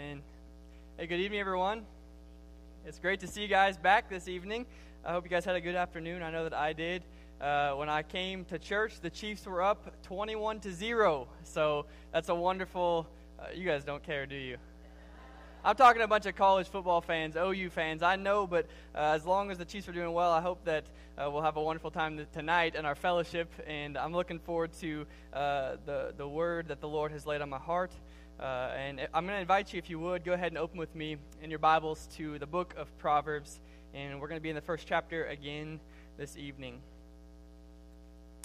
Amen. Hey, good evening, everyone. It's great to see you guys back this evening. I hope you guys had a good afternoon. I know that I did. Uh, when I came to church, the Chiefs were up 21 to 0. So that's a wonderful. Uh, you guys don't care, do you? I'm talking to a bunch of college football fans, OU fans. I know, but uh, as long as the Chiefs are doing well, I hope that uh, we'll have a wonderful time tonight in our fellowship. And I'm looking forward to uh, the, the word that the Lord has laid on my heart. Uh, and I'm going to invite you, if you would, go ahead and open with me in your Bibles to the book of Proverbs. And we're going to be in the first chapter again this evening.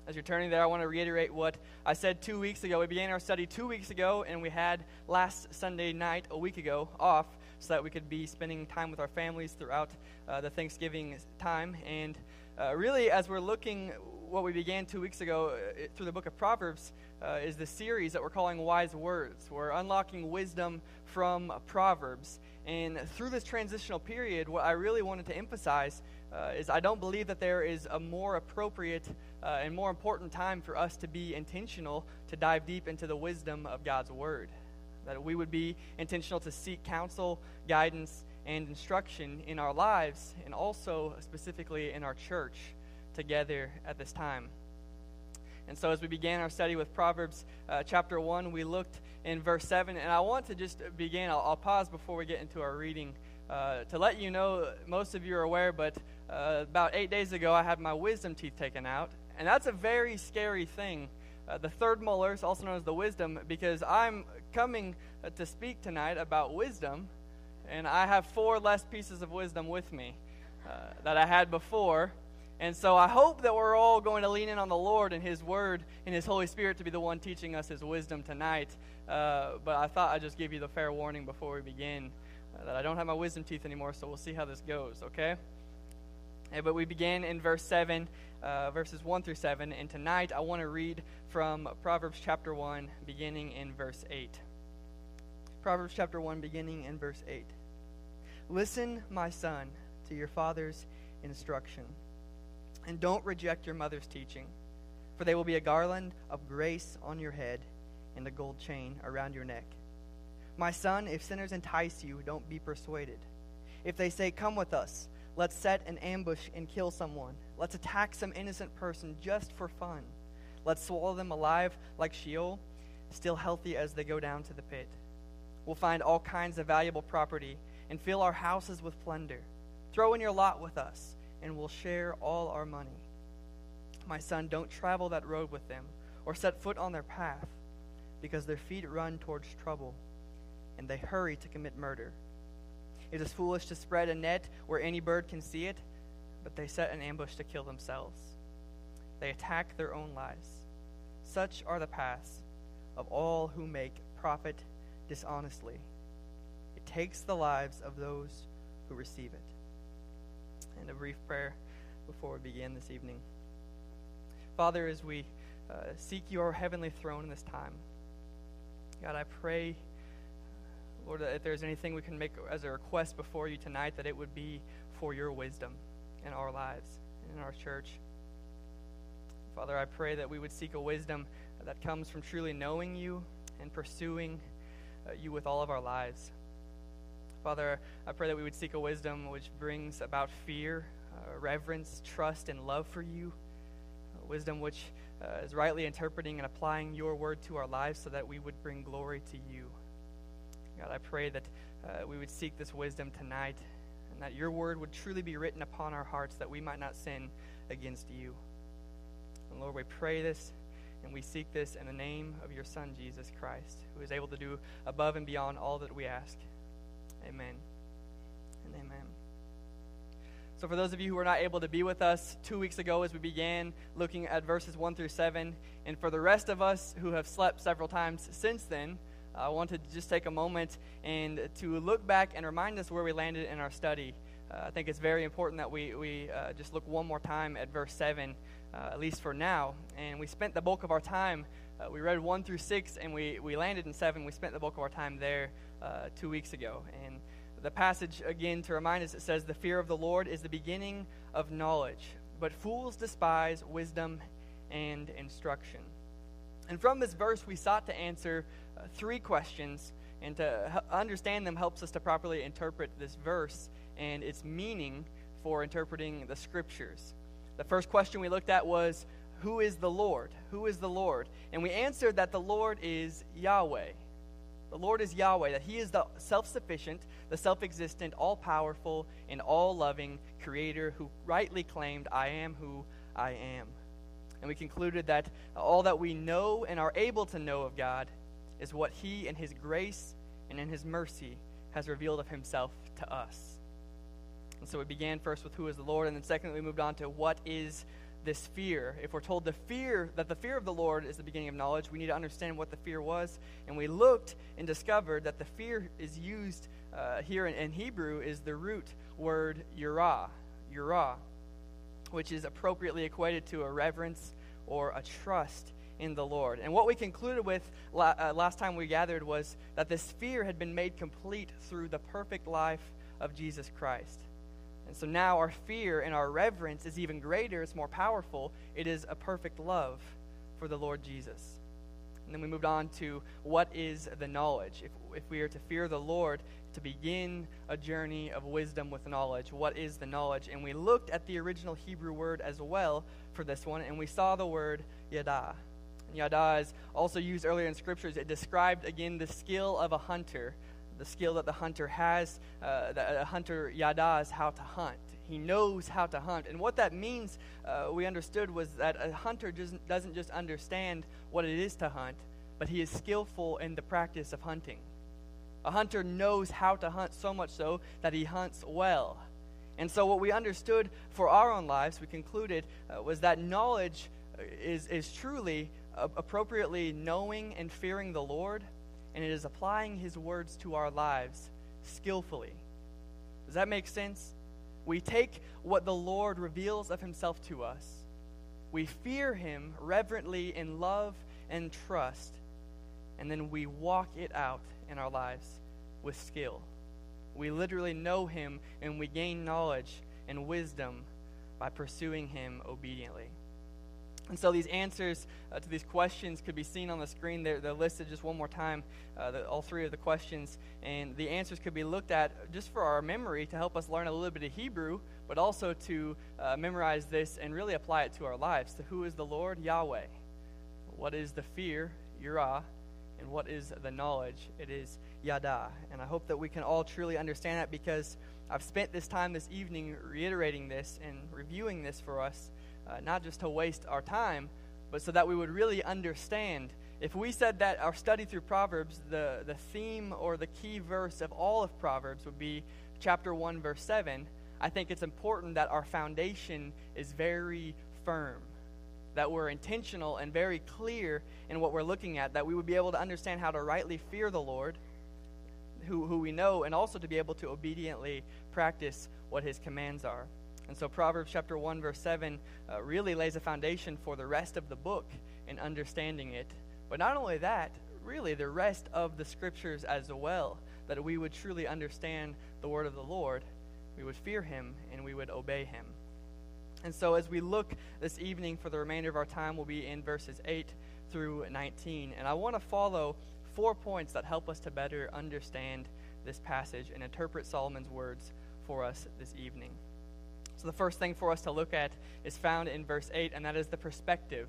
As you're turning there, I want to reiterate what I said two weeks ago. We began our study two weeks ago, and we had last Sunday night, a week ago, off so that we could be spending time with our families throughout uh, the Thanksgiving time. And uh, really, as we're looking, what we began two weeks ago uh, through the book of Proverbs uh, is the series that we're calling Wise Words. We're unlocking wisdom from Proverbs. And through this transitional period, what I really wanted to emphasize uh, is I don't believe that there is a more appropriate uh, and more important time for us to be intentional to dive deep into the wisdom of God's Word. That we would be intentional to seek counsel, guidance, and instruction in our lives, and also specifically in our church together at this time. And so, as we began our study with Proverbs uh, chapter 1, we looked in verse 7. And I want to just begin, I'll, I'll pause before we get into our reading uh, to let you know, most of you are aware, but uh, about eight days ago, I had my wisdom teeth taken out. And that's a very scary thing. Uh, the third molars, also known as the wisdom, because I'm coming uh, to speak tonight about wisdom, and I have four less pieces of wisdom with me uh, that I had before. And so I hope that we're all going to lean in on the Lord and His Word and His Holy Spirit to be the one teaching us His wisdom tonight. Uh, but I thought I'd just give you the fair warning before we begin uh, that I don't have my wisdom teeth anymore, so we'll see how this goes, okay? Yeah, but we begin in verse 7, uh, verses 1 through 7, and tonight I want to read from Proverbs chapter 1, beginning in verse 8. Proverbs chapter 1, beginning in verse 8. Listen, my son, to your father's instruction, and don't reject your mother's teaching, for they will be a garland of grace on your head and a gold chain around your neck. My son, if sinners entice you, don't be persuaded. If they say, Come with us, let's set an ambush and kill someone. Let's attack some innocent person just for fun. Let's swallow them alive like Sheol, still healthy as they go down to the pit. We'll find all kinds of valuable property and fill our houses with plunder. Throw in your lot with us, and we'll share all our money. My son, don't travel that road with them or set foot on their path, because their feet run towards trouble and they hurry to commit murder. It is foolish to spread a net where any bird can see it, but they set an ambush to kill themselves. They attack their own lives. Such are the paths of all who make profit dishonestly. It takes the lives of those who receive it. And a brief prayer before we begin this evening. Father, as we uh, seek your heavenly throne in this time, God, I pray Lord, that if there's anything we can make as a request before you tonight, that it would be for your wisdom in our lives and in our church. Father, I pray that we would seek a wisdom that comes from truly knowing you and pursuing uh, you with all of our lives. Father, I pray that we would seek a wisdom which brings about fear, uh, reverence, trust, and love for you. A wisdom which uh, is rightly interpreting and applying your word to our lives so that we would bring glory to you. God, I pray that uh, we would seek this wisdom tonight and that your word would truly be written upon our hearts that we might not sin against you. And Lord, we pray this and we seek this in the name of your Son, Jesus Christ, who is able to do above and beyond all that we ask. Amen and amen. So, for those of you who were not able to be with us two weeks ago as we began looking at verses 1 through 7, and for the rest of us who have slept several times since then, I want to just take a moment and to look back and remind us where we landed in our study. I think it's very important that we, we uh, just look one more time at verse 7, uh, at least for now. And we spent the bulk of our time, uh, we read 1 through 6, and we, we landed in 7. We spent the bulk of our time there two weeks ago. And the passage, again, to remind us, it says, The fear of the Lord is the beginning of knowledge, but fools despise wisdom and instruction. And from this verse, we sought to answer uh, three questions, and to understand them helps us to properly interpret this verse and its meaning for interpreting the scriptures. The first question we looked at was Who is the Lord? Who is the Lord? And we answered that the Lord is Yahweh. The Lord is Yahweh, that He is the self sufficient, the self existent, all powerful, and all loving Creator who rightly claimed, I am who I am. And we concluded that all that we know and are able to know of God is what He, in His grace and in His mercy, has revealed of Himself to us. And so we began first with who is the Lord, and then secondly, we moved on to what is this fear. If we're told the fear, that the fear of the Lord is the beginning of knowledge, we need to understand what the fear was. And we looked and discovered that the fear is used uh, here in, in, Hebrew is the root word yirah, yirah, which is appropriately equated to a reverence or a trust in the Lord. And what we concluded with la- uh, last time we gathered was that this fear had been made complete through the perfect life of Jesus Christ. And so now our fear and our reverence is even greater, it's more powerful. It is a perfect love for the Lord Jesus. And then we moved on to what is the knowledge? If, if we are to fear the Lord, to begin a journey of wisdom with knowledge, what is the knowledge? And we looked at the original Hebrew word as well for this one, and we saw the word yada. And yada is also used earlier in scriptures. It described, again, the skill of a hunter the skill that the hunter has, uh, that a hunter yada is how to hunt. He knows how to hunt. And what that means, uh, we understood, was that a hunter doesn't, just understand what it is to hunt, but he is skillful in the practice of hunting. A hunter knows how to hunt so much so that he hunts well. And so, what we understood for our own lives, we concluded, uh, was that knowledge uh, is, is truly uh, appropriately knowing and fearing the Lord and it is applying His words to our lives skillfully. Does that make sense? We take what the Lord reveals of Himself to us, we fear Him reverently in love and trust, and then we walk it out in our lives with skill. We literally know Him and we gain knowledge and wisdom by pursuing Him obediently. And so these answers uh, to these questions could be seen on the screen. They're, they're listed just one more time, uh, the, all three of the questions. And the answers could be looked at just for our memory to help us learn a little bit of Hebrew, but also to uh, memorize this and really apply it to our lives. To who is the Lord? Yahweh. What is the fear? Yirah. And what is the knowledge? It is Yada. And I hope that we can all truly understand that because I've spent this time this evening reiterating this and reviewing this for us uh, not just to waste our time, but so that we would really understand. If we said that our study through Proverbs, the, the theme or the key verse of all of Proverbs would be chapter 1, verse 7, I think it's important that our foundation is very firm, that we're intentional and very clear in what we're looking at, that we would be able to understand how to rightly fear the Lord, who, who we know, and also to be able to obediently practice what his commands are. And so Proverbs chapter 1 verse 7 uh, really lays a foundation for the rest of the book in understanding it. But not only that, really the rest of the scriptures as well, that we would truly understand the word of the Lord, we would fear him and we would obey him. And so as we look this evening for the remainder of our time, we'll be in verses 8 through 19. And I want to follow four points that help us to better understand this passage and interpret Solomon's words for us this evening. The first thing for us to look at is found in verse 8, and that is the perspective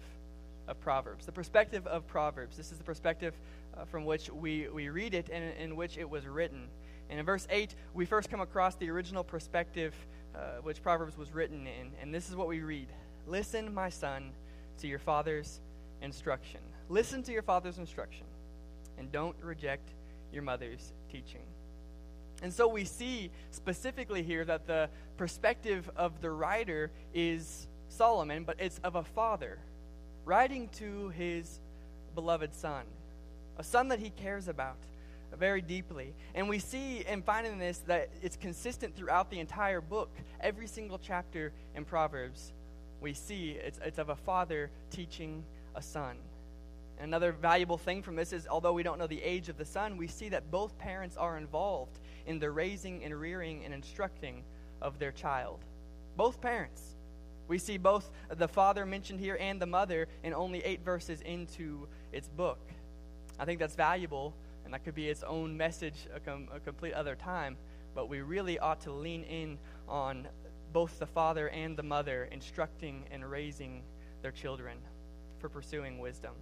of Proverbs. The perspective of Proverbs. This is the perspective uh, from which we, we read it and in which it was written. And in verse 8, we first come across the original perspective uh, which Proverbs was written in. And this is what we read Listen, my son, to your father's instruction. Listen to your father's instruction, and don't reject your mother's teaching. And so we see specifically here that the perspective of the writer is Solomon, but it's of a father writing to his beloved son, a son that he cares about very deeply. And we see in finding this that it's consistent throughout the entire book. Every single chapter in Proverbs, we see it's, it's of a father teaching a son. Another valuable thing from this is although we don't know the age of the son, we see that both parents are involved in the raising and rearing and instructing of their child. Both parents. We see both the father mentioned here and the mother in only eight verses into its book. I think that's valuable, and that could be its own message a, com- a complete other time. But we really ought to lean in on both the father and the mother instructing and raising their children for pursuing wisdom.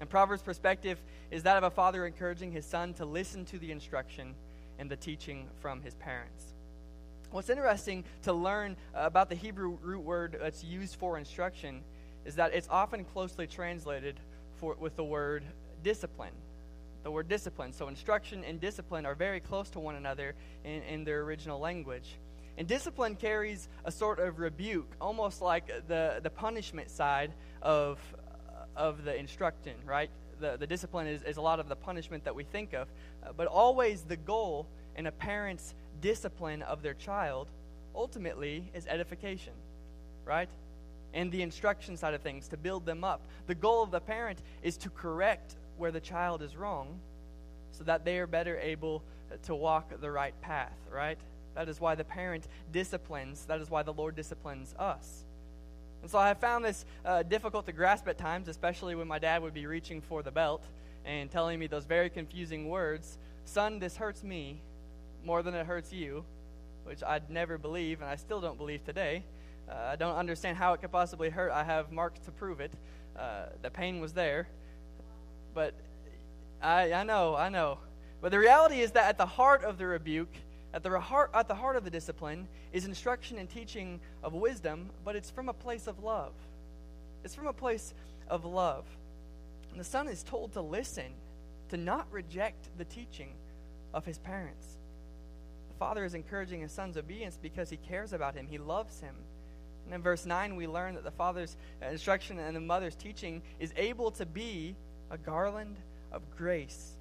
And Proverbs' perspective is that of a father encouraging his son to listen to the instruction and the teaching from his parents. What's interesting to learn about the Hebrew root word that's used for instruction is that it's often closely translated for, with the word discipline. The word discipline. So, instruction and discipline are very close to one another in, in their original language. And discipline carries a sort of rebuke, almost like the, the punishment side of, of the instruction, right? The, the discipline is, is a lot of the punishment that we think of. Uh, but always the goal in a parent's discipline of their child ultimately is edification, right? And the instruction side of things, to build them up. The goal of the parent is to correct where the child is wrong so that they are better able to walk the right path, right? That is why the parent disciplines. That is why the Lord disciplines us. And so I found this uh, difficult to grasp at times, especially when my dad would be reaching for the belt and telling me those very confusing words Son, this hurts me more than it hurts you, which I'd never believe, and I still don't believe today. Uh, I don't understand how it could possibly hurt. I have marks to prove it. Uh, the pain was there. But I, I know, I know. But the reality is that at the heart of the rebuke, at the, heart, at the heart of the discipline, is instruction and teaching of wisdom, but it's from a place of love. It's from a place of love. And the son is told to listen, to not reject the teaching of his parents. The father is encouraging his son's obedience because he cares about him, he loves him. And in verse 9, we learn that the father's instruction and the mother's teaching is able to be a garland of grace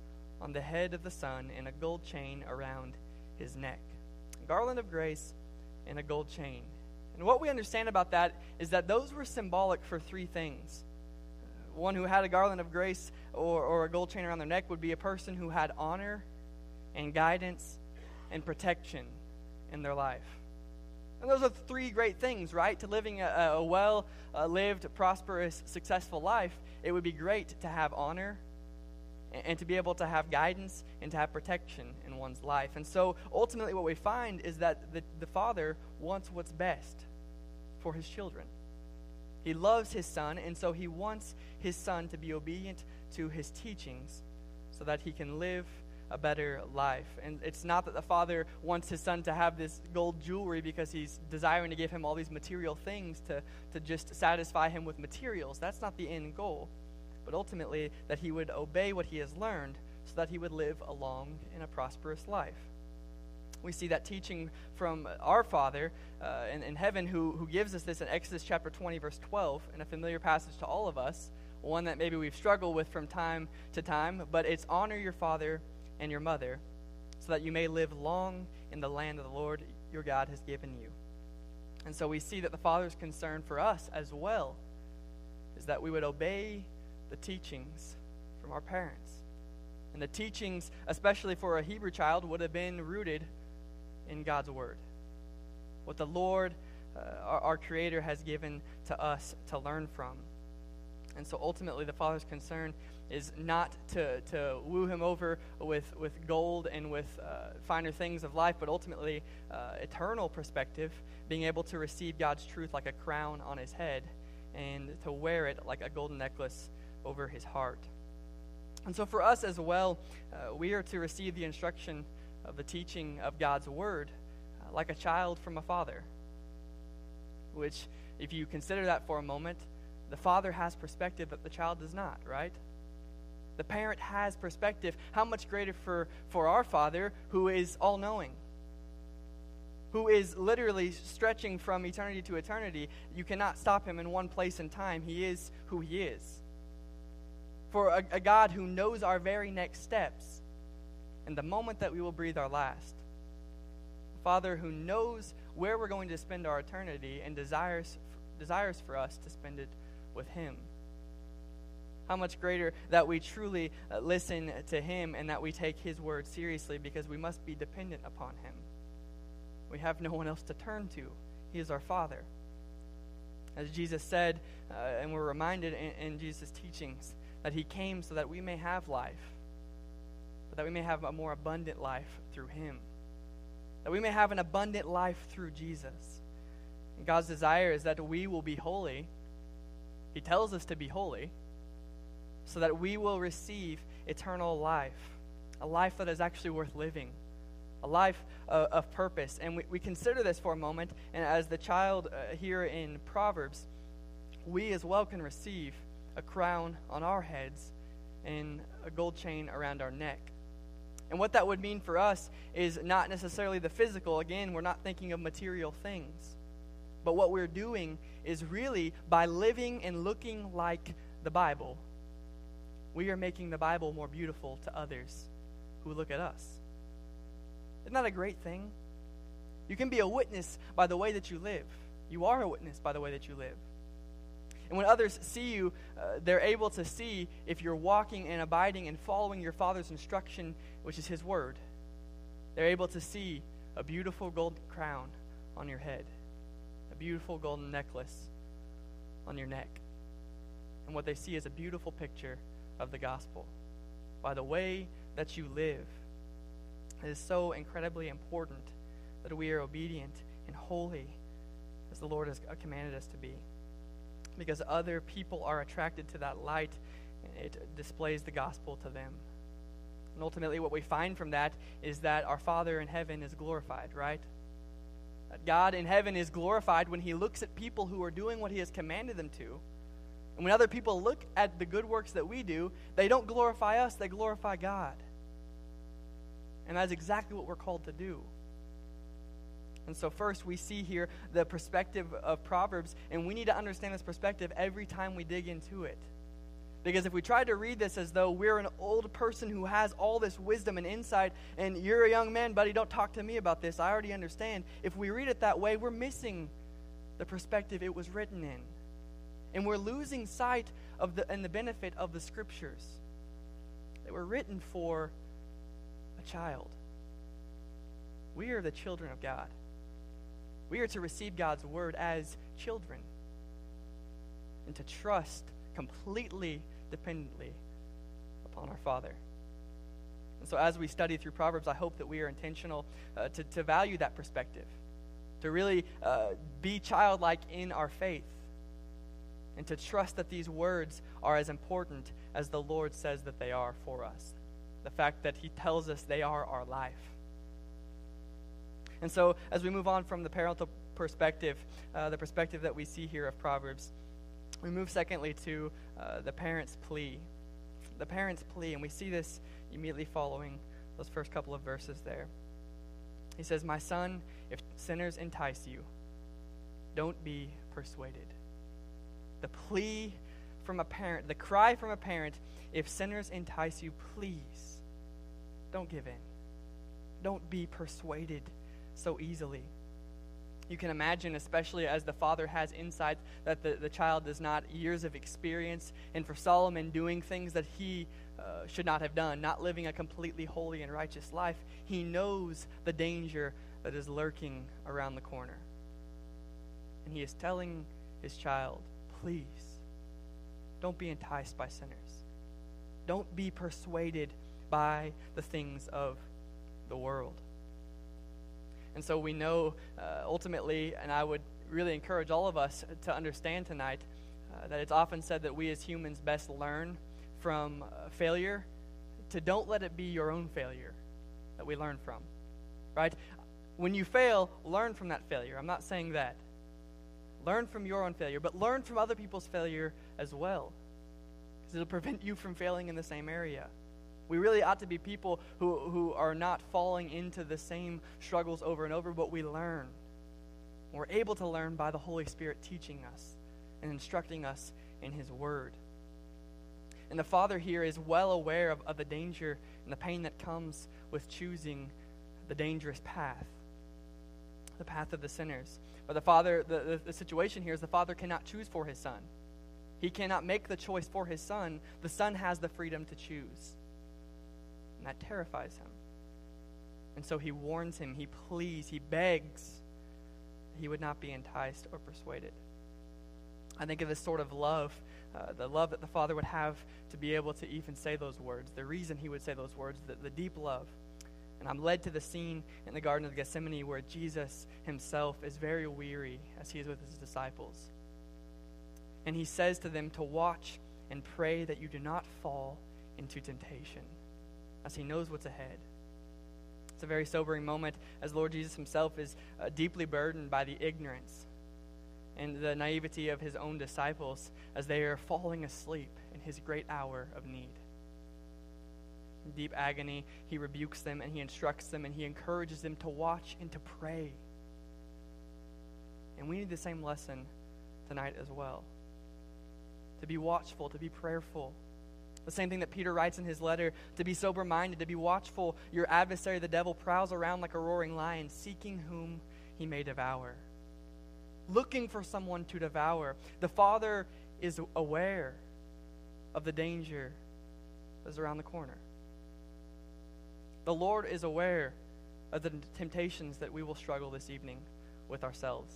on the head of the son and a gold chain around his neck. A garland of grace and a gold chain. And what we understand about that is that those were symbolic for three things. One who had a garland of grace or, or a gold chain around their neck would be a person who had honor and guidance and protection in their life. And those are three great things, right? To living a, a well uh, lived, prosperous, successful life, it would be great to have honor and, to be able to have guidance and to have protection in one's life. And so ultimately, what we find is that the, the father wants what's best for his children. He loves his son, and so he wants his son to be obedient to his teachings so that he can live a better life. And it's not that the father wants his son to have this gold jewelry because he's desiring to give him all these material things to, to just satisfy him with materials. That's not the end goal. But ultimately, that he would obey what he has learned so that he would live a long and a prosperous life. We see that teaching from our Father uh, in, in heaven who, who gives us this in Exodus chapter 20, verse 12, in a familiar passage to all of us, one that maybe we've struggled with from time to time, but it's honor your father and your mother, so that you may live long in the land of the Lord your God has given you. And so we see that the Father's concern for us as well is that we would obey the teachings from our parents. And the teachings, especially for a Hebrew child, would have been rooted in God's Word. What the Lord, uh, our, our Creator, has given to us to learn from. And so ultimately, the Father's concern is not to, to woo him over with, with gold and with uh, finer things of life, but ultimately, uh, eternal perspective, being able to receive God's truth like a crown on his head and to wear it like a golden necklace over his heart. And so, for us as well, uh, we are to receive the instruction of the teaching of God's word uh, like a child from a father. Which, if you consider that for a moment, the father has perspective that the child does not, right? The parent has perspective. How much greater for, for our Father who is all knowing, who is literally stretching from eternity to eternity. You cannot stop him in one place in time. He is who he is. For a, a God who knows our very next steps and the moment that we will breathe our last. Father who knows where we're going to spend our eternity and desires, desires for us to spend it with Him how much greater that we truly uh, listen to Him and that we take His word seriously because we must be dependent upon Him. We have no one else to turn to, He is our Father. As Jesus said, uh, and we're reminded in, in Jesus' teachings, that he came so that we may have life, but that we may have a more abundant life through him, that we may have an abundant life through Jesus. And God's desire is that we will be holy. He tells us to be holy so that we will receive eternal life, a life that is actually worth living, a life of, of purpose. And we, we consider this for a moment, and as the child uh, here in Proverbs, we as well can receive a crown on our heads and a gold chain around our neck. And what that would mean for us is not necessarily the physical. Again, we're not thinking of material things. But what we're doing is really by living and looking like the Bible, we are making the Bible more beautiful to others who look at us. Isn't that a great thing? You can be a witness by the way that you live. You are a witness by the way that you live. And when others see you, uh, they're able to see if you're walking and abiding and following your Father's instruction, which is His Word. They're able to see a beautiful gold crown on your head, a beautiful golden necklace on your neck. And what they see is a beautiful picture of the gospel by the way that you live. It is so incredibly important that we are obedient and holy as the Lord has commanded us to be because other people are attracted to that light it displays the gospel to them. And ultimately, what we find from that is that our Father in heaven is glorified, right? That God in heaven is glorified when He looks at people who are doing what He has commanded them to. And when other people look at the good works that we do, they don't glorify us, they glorify God. And that's exactly what we're called to do. And so, first, we see here the perspective of Proverbs, and we need to understand this perspective every time we dig into it. Because if we try to read this as though we're an old person who has all this wisdom and insight, and you're a young man, buddy, don't talk to me about this, I already understand. If we read it that way, we're missing the perspective it was written in. And we're losing sight of the and the benefit of the scriptures. They were written for a child. We are the children of God. We are to receive God's word as children and to trust completely dependently upon our Father. And so, as we study through Proverbs, I hope that we are intentional uh, to, to value that perspective, to really uh, be childlike in our faith, and to trust that these words are as important as the Lord says that they are for us. The fact that He tells us they are our life. And so, as we move on from the parental perspective, uh, the perspective that we see here of Proverbs, we move secondly to uh, the parent's plea. The parent's plea, and we see this immediately following those first couple of verses there. He says, My son, if sinners entice you, don't be persuaded. The plea from a parent, the cry from a parent, if sinners entice you, please don't give in. Don't be persuaded so easily. You can imagine, especially as the father has insight that the, the child does not years of experience, and for Solomon doing things that he uh, should not have done, not living a completely holy and righteous life, he knows the danger that is lurking around the corner. And he is telling his child, please, don't be enticed by sinners. Don't be persuaded by the things of the world. And so we know uh, ultimately, and I would really encourage all of us to understand tonight uh, that it's often said that we as humans best learn from uh, failure to don't let it be your own failure that we learn from. Right? When you fail, learn from that failure. I'm not saying that. Learn from your own failure, but learn from other people's failure as well. Because it'll prevent you from failing in the same area. We really ought to be people who, who are not falling into the same struggles over and over, but we learn. We're able to learn by the Holy Spirit teaching us and instructing us in His Word. And the Father here is well aware of, of the danger and the pain that comes with choosing the dangerous path, the path of the sinners. But the Father, the, the, the situation here is the Father cannot choose for His Son. He cannot make the choice for His Son. The Son has the freedom to choose and that terrifies him. And so he warns him, he pleads, he begs he would not be enticed or persuaded. I think of this sort of love uh, the love that the Father would have to be able to even say those words, the reason he would say those words, the, the deep love. And I'm led to the scene in the Garden of Gethsemane where Jesus himself is very weary as he is with his disciples. And he says to them to watch and pray that you do not fall into temptation, as he knows what's ahead. It's a very sobering moment as Lord Jesus himself is uh, deeply burdened by the ignorance and the naivety of his own disciples as they are falling asleep in his great hour of need. In deep agony, he rebukes them and he instructs them and he encourages them to watch and to pray. And we need the same lesson tonight as well to be watchful, to be prayerful. The same thing that Peter writes in his letter to be sober minded, to be watchful. Your adversary, the devil, prowls around like a roaring lion, seeking whom he may devour. Looking for someone to devour. The Father is aware of the danger that's around the corner. The Lord is aware of the temptations that we will struggle this evening with ourselves.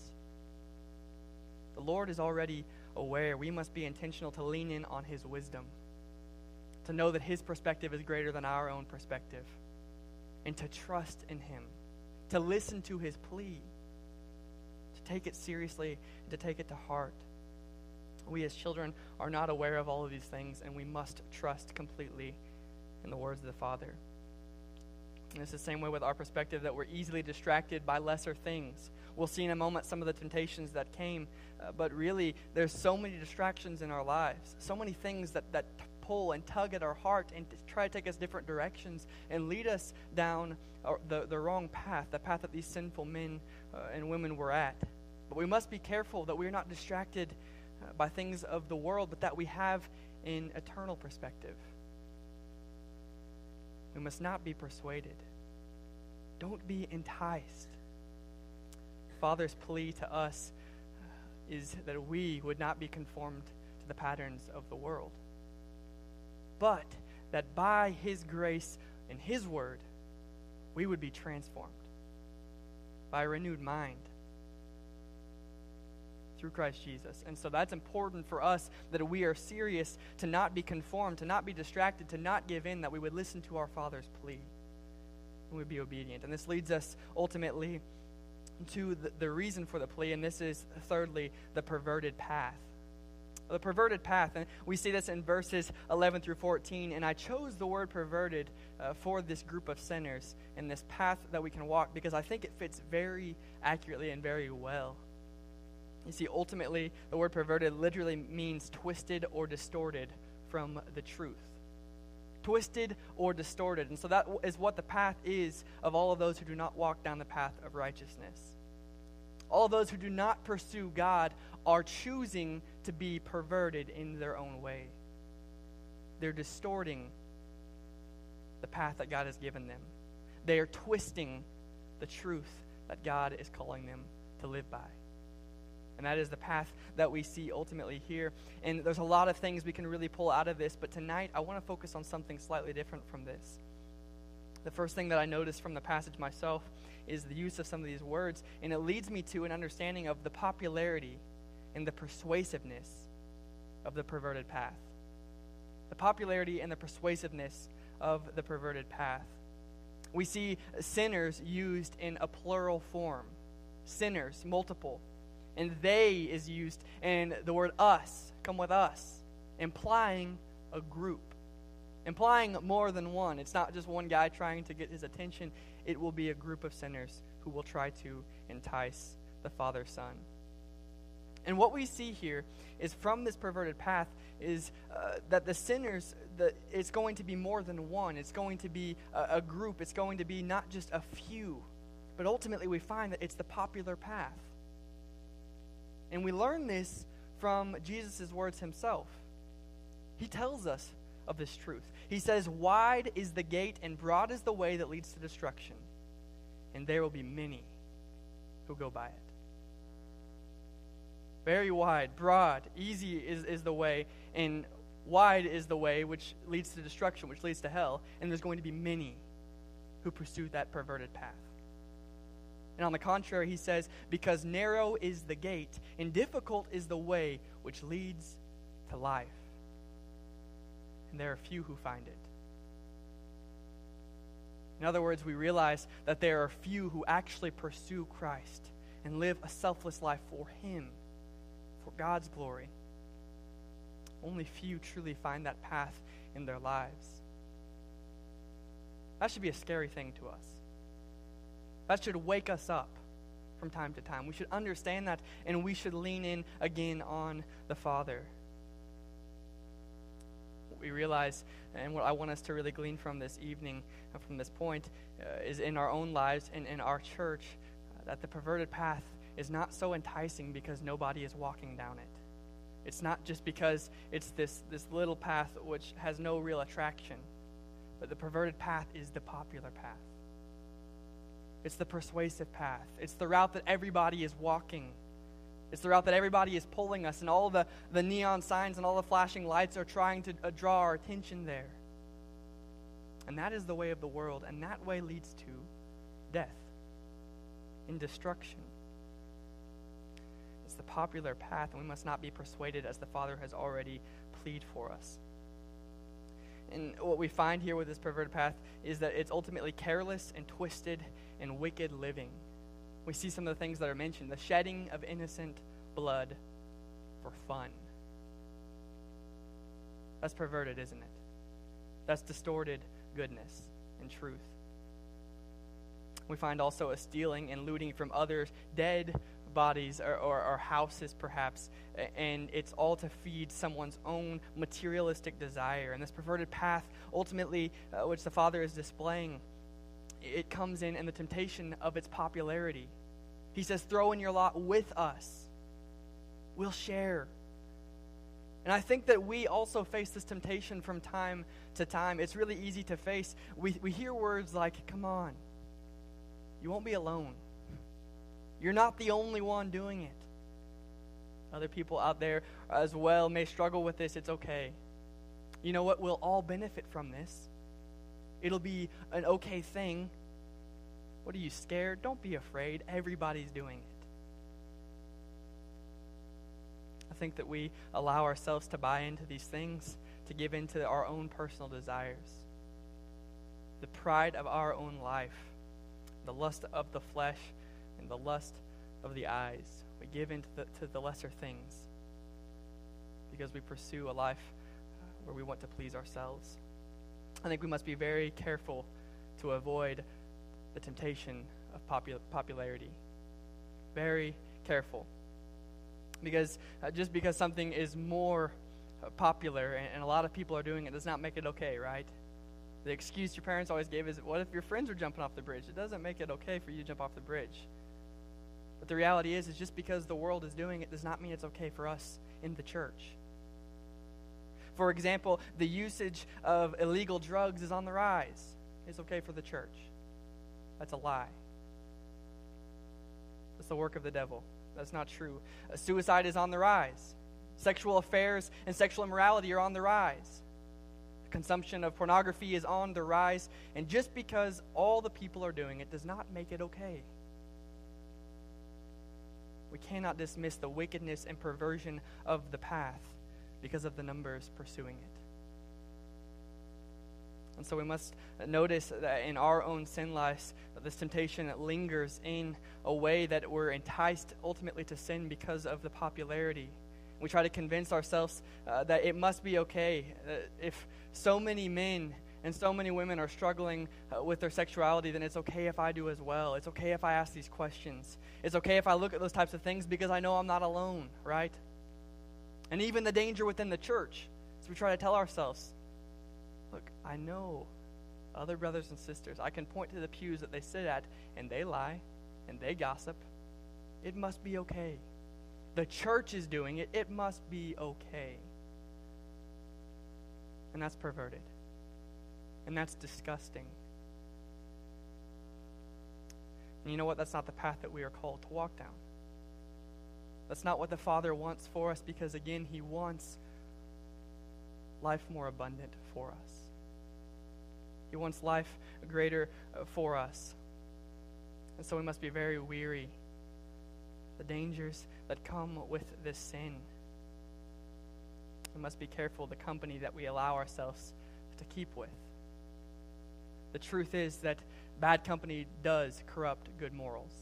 The Lord is already aware. We must be intentional to lean in on His wisdom, to know that His perspective is greater than our own perspective, and to trust in Him, to listen to His plea, to take it seriously, and to take it to heart. We as children are not aware of all of these things, and we must trust completely in the words of the Father. And it's the same way with our perspective that we're easily distracted by lesser things. We'll see in a moment some of the temptations that came, uh, but really, there's so many distractions in our lives, so many things that, that pull and tug at our heart and try to take us different directions and lead us down uh, the, the wrong path, the path that these sinful men uh, and women were at. But we must be careful that we're not distracted uh, by things of the world, but that we have an eternal perspective. We must not be persuaded. Don't be enticed. Father's plea to us is that we would not be conformed to the patterns of the world, but that by His grace and His word, we would be transformed by a renewed mind through Christ Jesus. And so that's important for us that we are serious to not be conformed, to not be distracted, to not give in, that we would listen to our Father's plea and we'd be obedient. And this leads us ultimately to the, the reason for the plea, and this is thirdly the perverted path the perverted path. And we see this in verses 11 through 14. And I chose the word perverted uh, for this group of sinners and this path that we can walk because I think it fits very accurately and very well. You see, ultimately, the word perverted literally means twisted or distorted from the truth. Twisted or distorted. And so that is what the path is of all of those who do not walk down the path of righteousness. All those who do not pursue God are choosing to be perverted in their own way. They're distorting the path that God has given them. They are twisting the truth that God is calling them to live by. And that is the path that we see ultimately here. And there's a lot of things we can really pull out of this, but tonight I want to focus on something slightly different from this. The first thing that I noticed from the passage myself is the use of some of these words, and it leads me to an understanding of the popularity and the persuasiveness of the perverted path. The popularity and the persuasiveness of the perverted path. We see sinners used in a plural form, sinners, multiple and they is used, and the word us, come with us, implying a group, implying more than one. It's not just one guy trying to get his attention, it will be a group of sinners who will try to entice the Father Son. And what we see here is from this perverted path is uh, that the sinners, the, it's going to be more than one. It's going to be a, a group. It's going to be not just a few. But ultimately, we find that it's the popular path. And we learn this from Jesus' words himself. He tells us of this truth. He says, Wide is the gate and broad is the way that leads to destruction, and there will be many who go by it. Very wide, broad, easy is, is the way, and wide is the way which leads to destruction, which leads to hell, and there's going to be many who pursue that perverted path. And on the contrary, he says, Because narrow is the gate, and difficult is the way which leads to life. And there are few who find it. In other words, we realize that there are few who actually pursue Christ and live a selfless life for Him, for God's glory. Only few truly find that path in their lives. That should be a scary thing to us. That should wake us up from time to time. We should understand that and we should lean in again on the Father. What we realize, and what I want us to really glean from this evening, uh, from this point, uh, is in our own lives and in our church, uh, that the perverted path is not so enticing because nobody is walking down it. It's not just because it's this, this little path which has no real attraction, but the perverted path is the popular path. It's the persuasive path. It's the route that everybody is walking. It's the route that everybody is pulling us, and all the, the neon signs and all the flashing lights are trying to uh, draw our attention there. And that is the way of the world, and that way leads to death and destruction. The popular path, and we must not be persuaded as the Father has already plead for us. And what we find here with this perverted path is that it's ultimately careless and twisted and wicked living. We see some of the things that are mentioned the shedding of innocent blood for fun. That's perverted, isn't it? That's distorted goodness and truth. We find also a stealing and looting from others, dead bodies or, or, or, houses, perhaps, and it's all to feed someone's own materialistic desire. And this perverted path, ultimately, uh, which the Father is displaying, it comes in in the temptation of its popularity. He says, Throw in your lot with us, we'll share. And I think that we also face this temptation from time to time. It's really easy to face. We, we hear words like, Come on, you won't be alone. You're not the only one doing it. Other people out there as well may struggle with this. It's okay. You know what? We'll all benefit from this. It'll be an okay thing. What are you scared? Don't be afraid. Everybody's doing it. I think that we allow ourselves to buy into these things, to give into our own personal desires. The pride of our own life, the lust of the flesh, and the lust of the eyes. We give into the, to the lesser things because we pursue a life uh, where we want to please ourselves. I think we must be very careful to avoid the temptation of popul- popularity. Very careful. Because uh, just because something is more uh, popular and, and, a lot of people are doing it does not make it okay, right? The excuse your parents always gave is what if your friends are jumping off the bridge? It doesn't make it okay for you to jump off the bridge. But the reality is, is just because the world is doing it does not mean it's okay for us in the church. For example, the usage of illegal drugs is on the rise. It's okay for the church. That's a lie. That's the work of the devil. That's not true. Uh, suicide is on the rise. Sexual affairs and sexual immorality are on the rise. The Consumption of pornography is on the rise. And just because all the people are doing it does not make it okay. We cannot dismiss the wickedness and perversion of the path because of the numbers pursuing it. And so we must notice that in our own sin lives, this temptation lingers in a way that we're enticed ultimately to sin because of the popularity. We try to convince ourselves uh, that it must be okay. Uh, if so many men and so many women are struggling uh, with their sexuality, then it's okay if I do as well. It's okay if I ask these questions. It's okay if I look at those types of things because I know I'm not alone, right? And even the danger within the church. So we try to tell ourselves, look, I know other brothers and sisters. I can point to the pews that they sit at, and they lie, and they gossip. It must be okay. The church is doing it. It must be okay. And that's perverted. And that's disgusting. And you know what? That's not the path that we are called to walk down. That's not what the Father wants for us because, again, He wants life more abundant for us. He wants life greater uh, for us. And so we must be very weary the dangers that come with this sin. we must be careful the company that we allow ourselves to keep with. The truth is that bad company does corrupt good morals.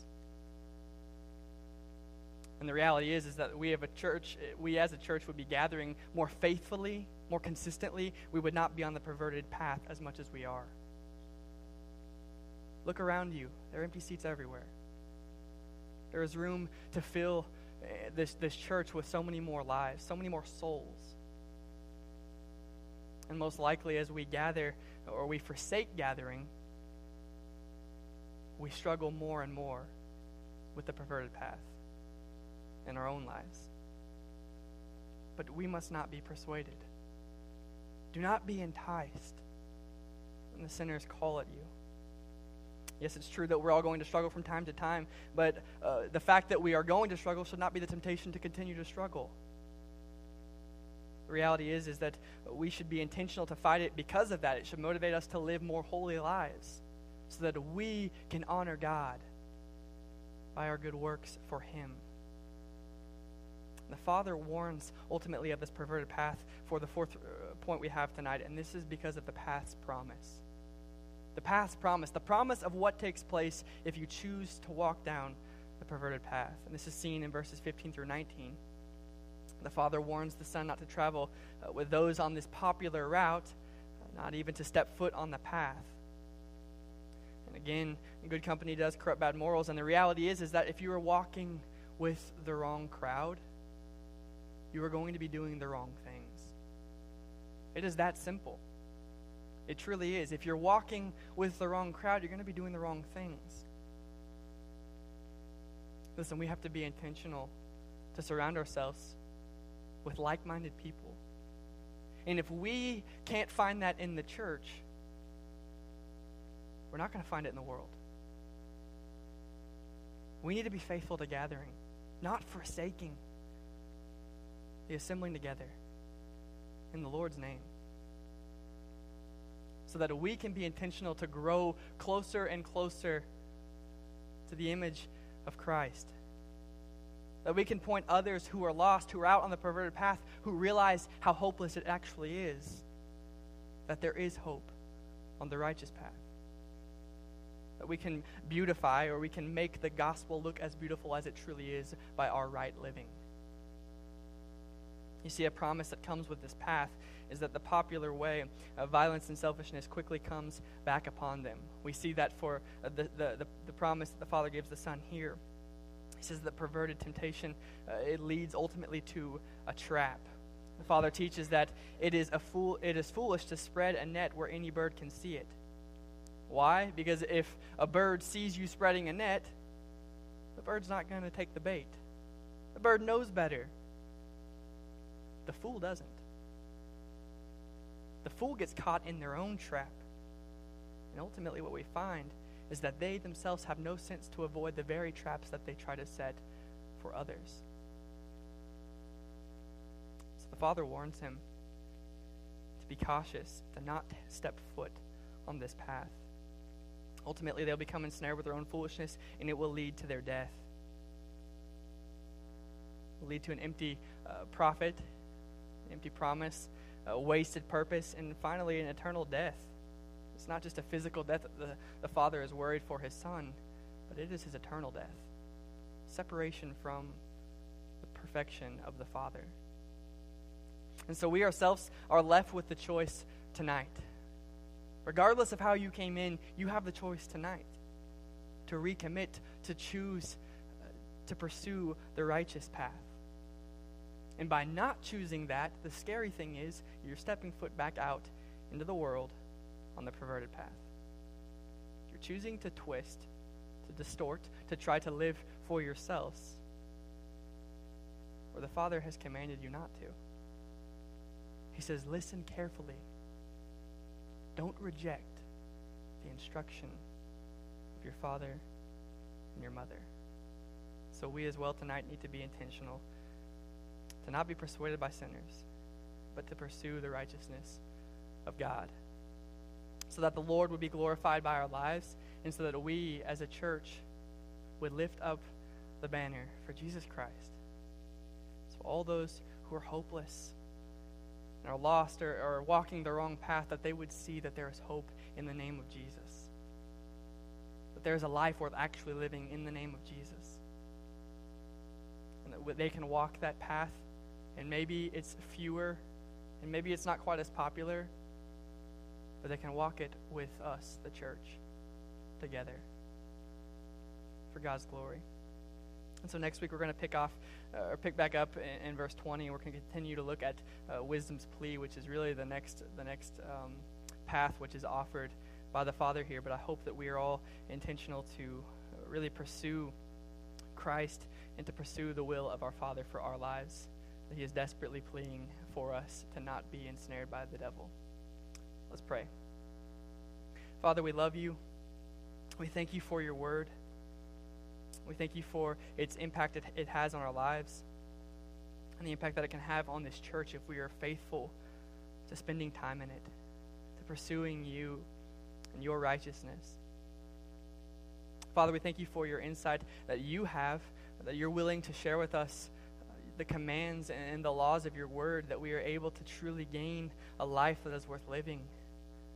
And the reality is is that we have a church we as a church would be gathering more faithfully, more consistently. We would not be on the perverted path as much as we are. Look around you. There are empty seats everywhere. There is room to fill eh, this, this church with so many more lives, so many more souls. And most likely, as we gather or we forsake gathering, we struggle more and more with the perverted path in our own lives. But we must not be persuaded. Do not be enticed when the sinners call at you. Yes, it's true that we're all going to struggle from time to time, but uh, the fact that we are going to struggle should not be the temptation to continue to struggle. The reality is, is that we should be intentional to fight it because of that. It should motivate us to live more holy lives so that we can honor God by our good works for Him. The Father warns ultimately of this perverted path for the fourth uh, point we have tonight, and this is because of the path's promise the path's promise, the promise of what takes place if you choose to walk down the perverted path. And this is seen in verses 15 through 19. The father warns the son not to travel uh, with those on this popular route, uh, not even to step foot on the path. And again, good company does corrupt bad morals, and the reality is is that if you are walking with the wrong crowd, you are going to be doing the wrong things. It is that simple. It truly is. If you're walking with the wrong crowd, you're going to be doing the wrong things. Listen, we have to be intentional to surround ourselves with like minded people. And if we can't find that in the church, we're not going to find it in the world. We need to be faithful to gathering, not forsaking the assembling together in the Lord's name so that we can be intentional to grow closer and closer to the image of Christ. That we can point others who are lost, who are out on the perverted path, who realize how hopeless it actually is, that there is hope on the righteous path. That we can beautify or we can make the gospel look as beautiful as it truly is by our right living. You see, a promise that comes with this path is that the popular way of violence and selfishness quickly comes back upon them. We see that for the, the, the, the promise that the Father gives the Son here. He says that perverted temptation, uh, it leads ultimately to a trap. The Father teaches that it is, a fool, it is foolish to spread a net where any bird can see it. Why? Because if a bird sees you spreading a net, the bird's not going to take the bait. The bird knows better. The fool doesn't. The fool gets caught in their own trap. And ultimately, what we find is that they themselves have no sense to avoid the very traps that they try to set for others. So the father warns him to be cautious, to not step foot on this path. Ultimately, they'll become ensnared with their own foolishness, and it will lead to their death. It will lead to an empty uh, prophet empty promise, a wasted purpose, and finally an eternal death. It's not just a physical death that the, the Father is worried for his Son, but it is his eternal death. Separation from the perfection of the Father. And so we ourselves are left with the choice tonight. Regardless of how you came in, you have the choice tonight to recommit, to choose uh, to pursue the righteous path. And by not choosing that, the scary thing is you're stepping foot back out into the world on the perverted path. You're choosing to twist, to distort, to try to live for yourselves where the Father has commanded you not to. He says, Listen carefully. Don't reject the instruction of your father and your mother. So, we as well tonight need to be intentional to not be persuaded by sinners, but to pursue the righteousness of God. So that the Lord would be glorified by our lives, and so that we as a church would lift up the banner for Jesus Christ. So all those who are hopeless, and are lost or, or walking the wrong path, that they would see that there is hope in the name of Jesus. That there is a life worth actually living in the name of Jesus. And that they can walk that path, and maybe it's fewer, and maybe it's not quite as popular, but they can walk it with us, the church, together for God's glory. And so next week we're going to pick off uh, or pick back up in, in, verse 20, and we're going to continue to look at uh, wisdom's plea, which is really the next the next um, path which is offered by the Father here. But I hope that we are all intentional to really pursue Christ and to pursue the will of our Father for our lives. That He is desperately pleading for us to not be ensnared by the devil. Let's pray. Father, we love you. We thank you for your word. We thank you for its impact it, it has on our lives and the impact that it can have on this church if we are faithful to spending time in it, to pursuing you and your righteousness. Father, we thank you for your insight that you have, that you're willing to share with us uh, the commands and the laws of your word, that we are able to truly gain a life that is worth living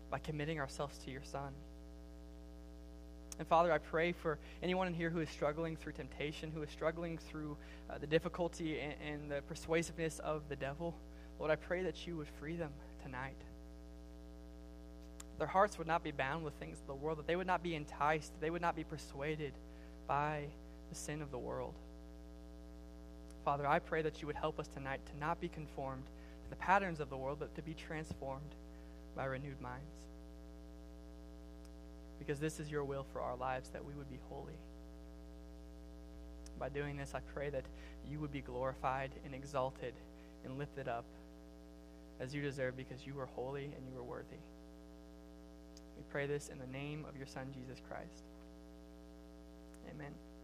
by committing ourselves to your Son. And Father, I pray for anyone in here who is struggling through temptation, who is struggling through uh, the difficulty and, and the persuasiveness of the devil. Lord, I pray that you would free them tonight. Their hearts would not be bound with things of the world, that they would not be enticed, they would not be persuaded by the sin of the world. Father, I pray that you would help us tonight to not be conformed to the patterns of the world, but to be transformed by renewed minds because this is your will for our lives that we would be holy. By doing this, I pray that you would be glorified and exalted and lifted up as you deserve because you are holy and you are worthy. We pray this in the name of your Son, Jesus Christ.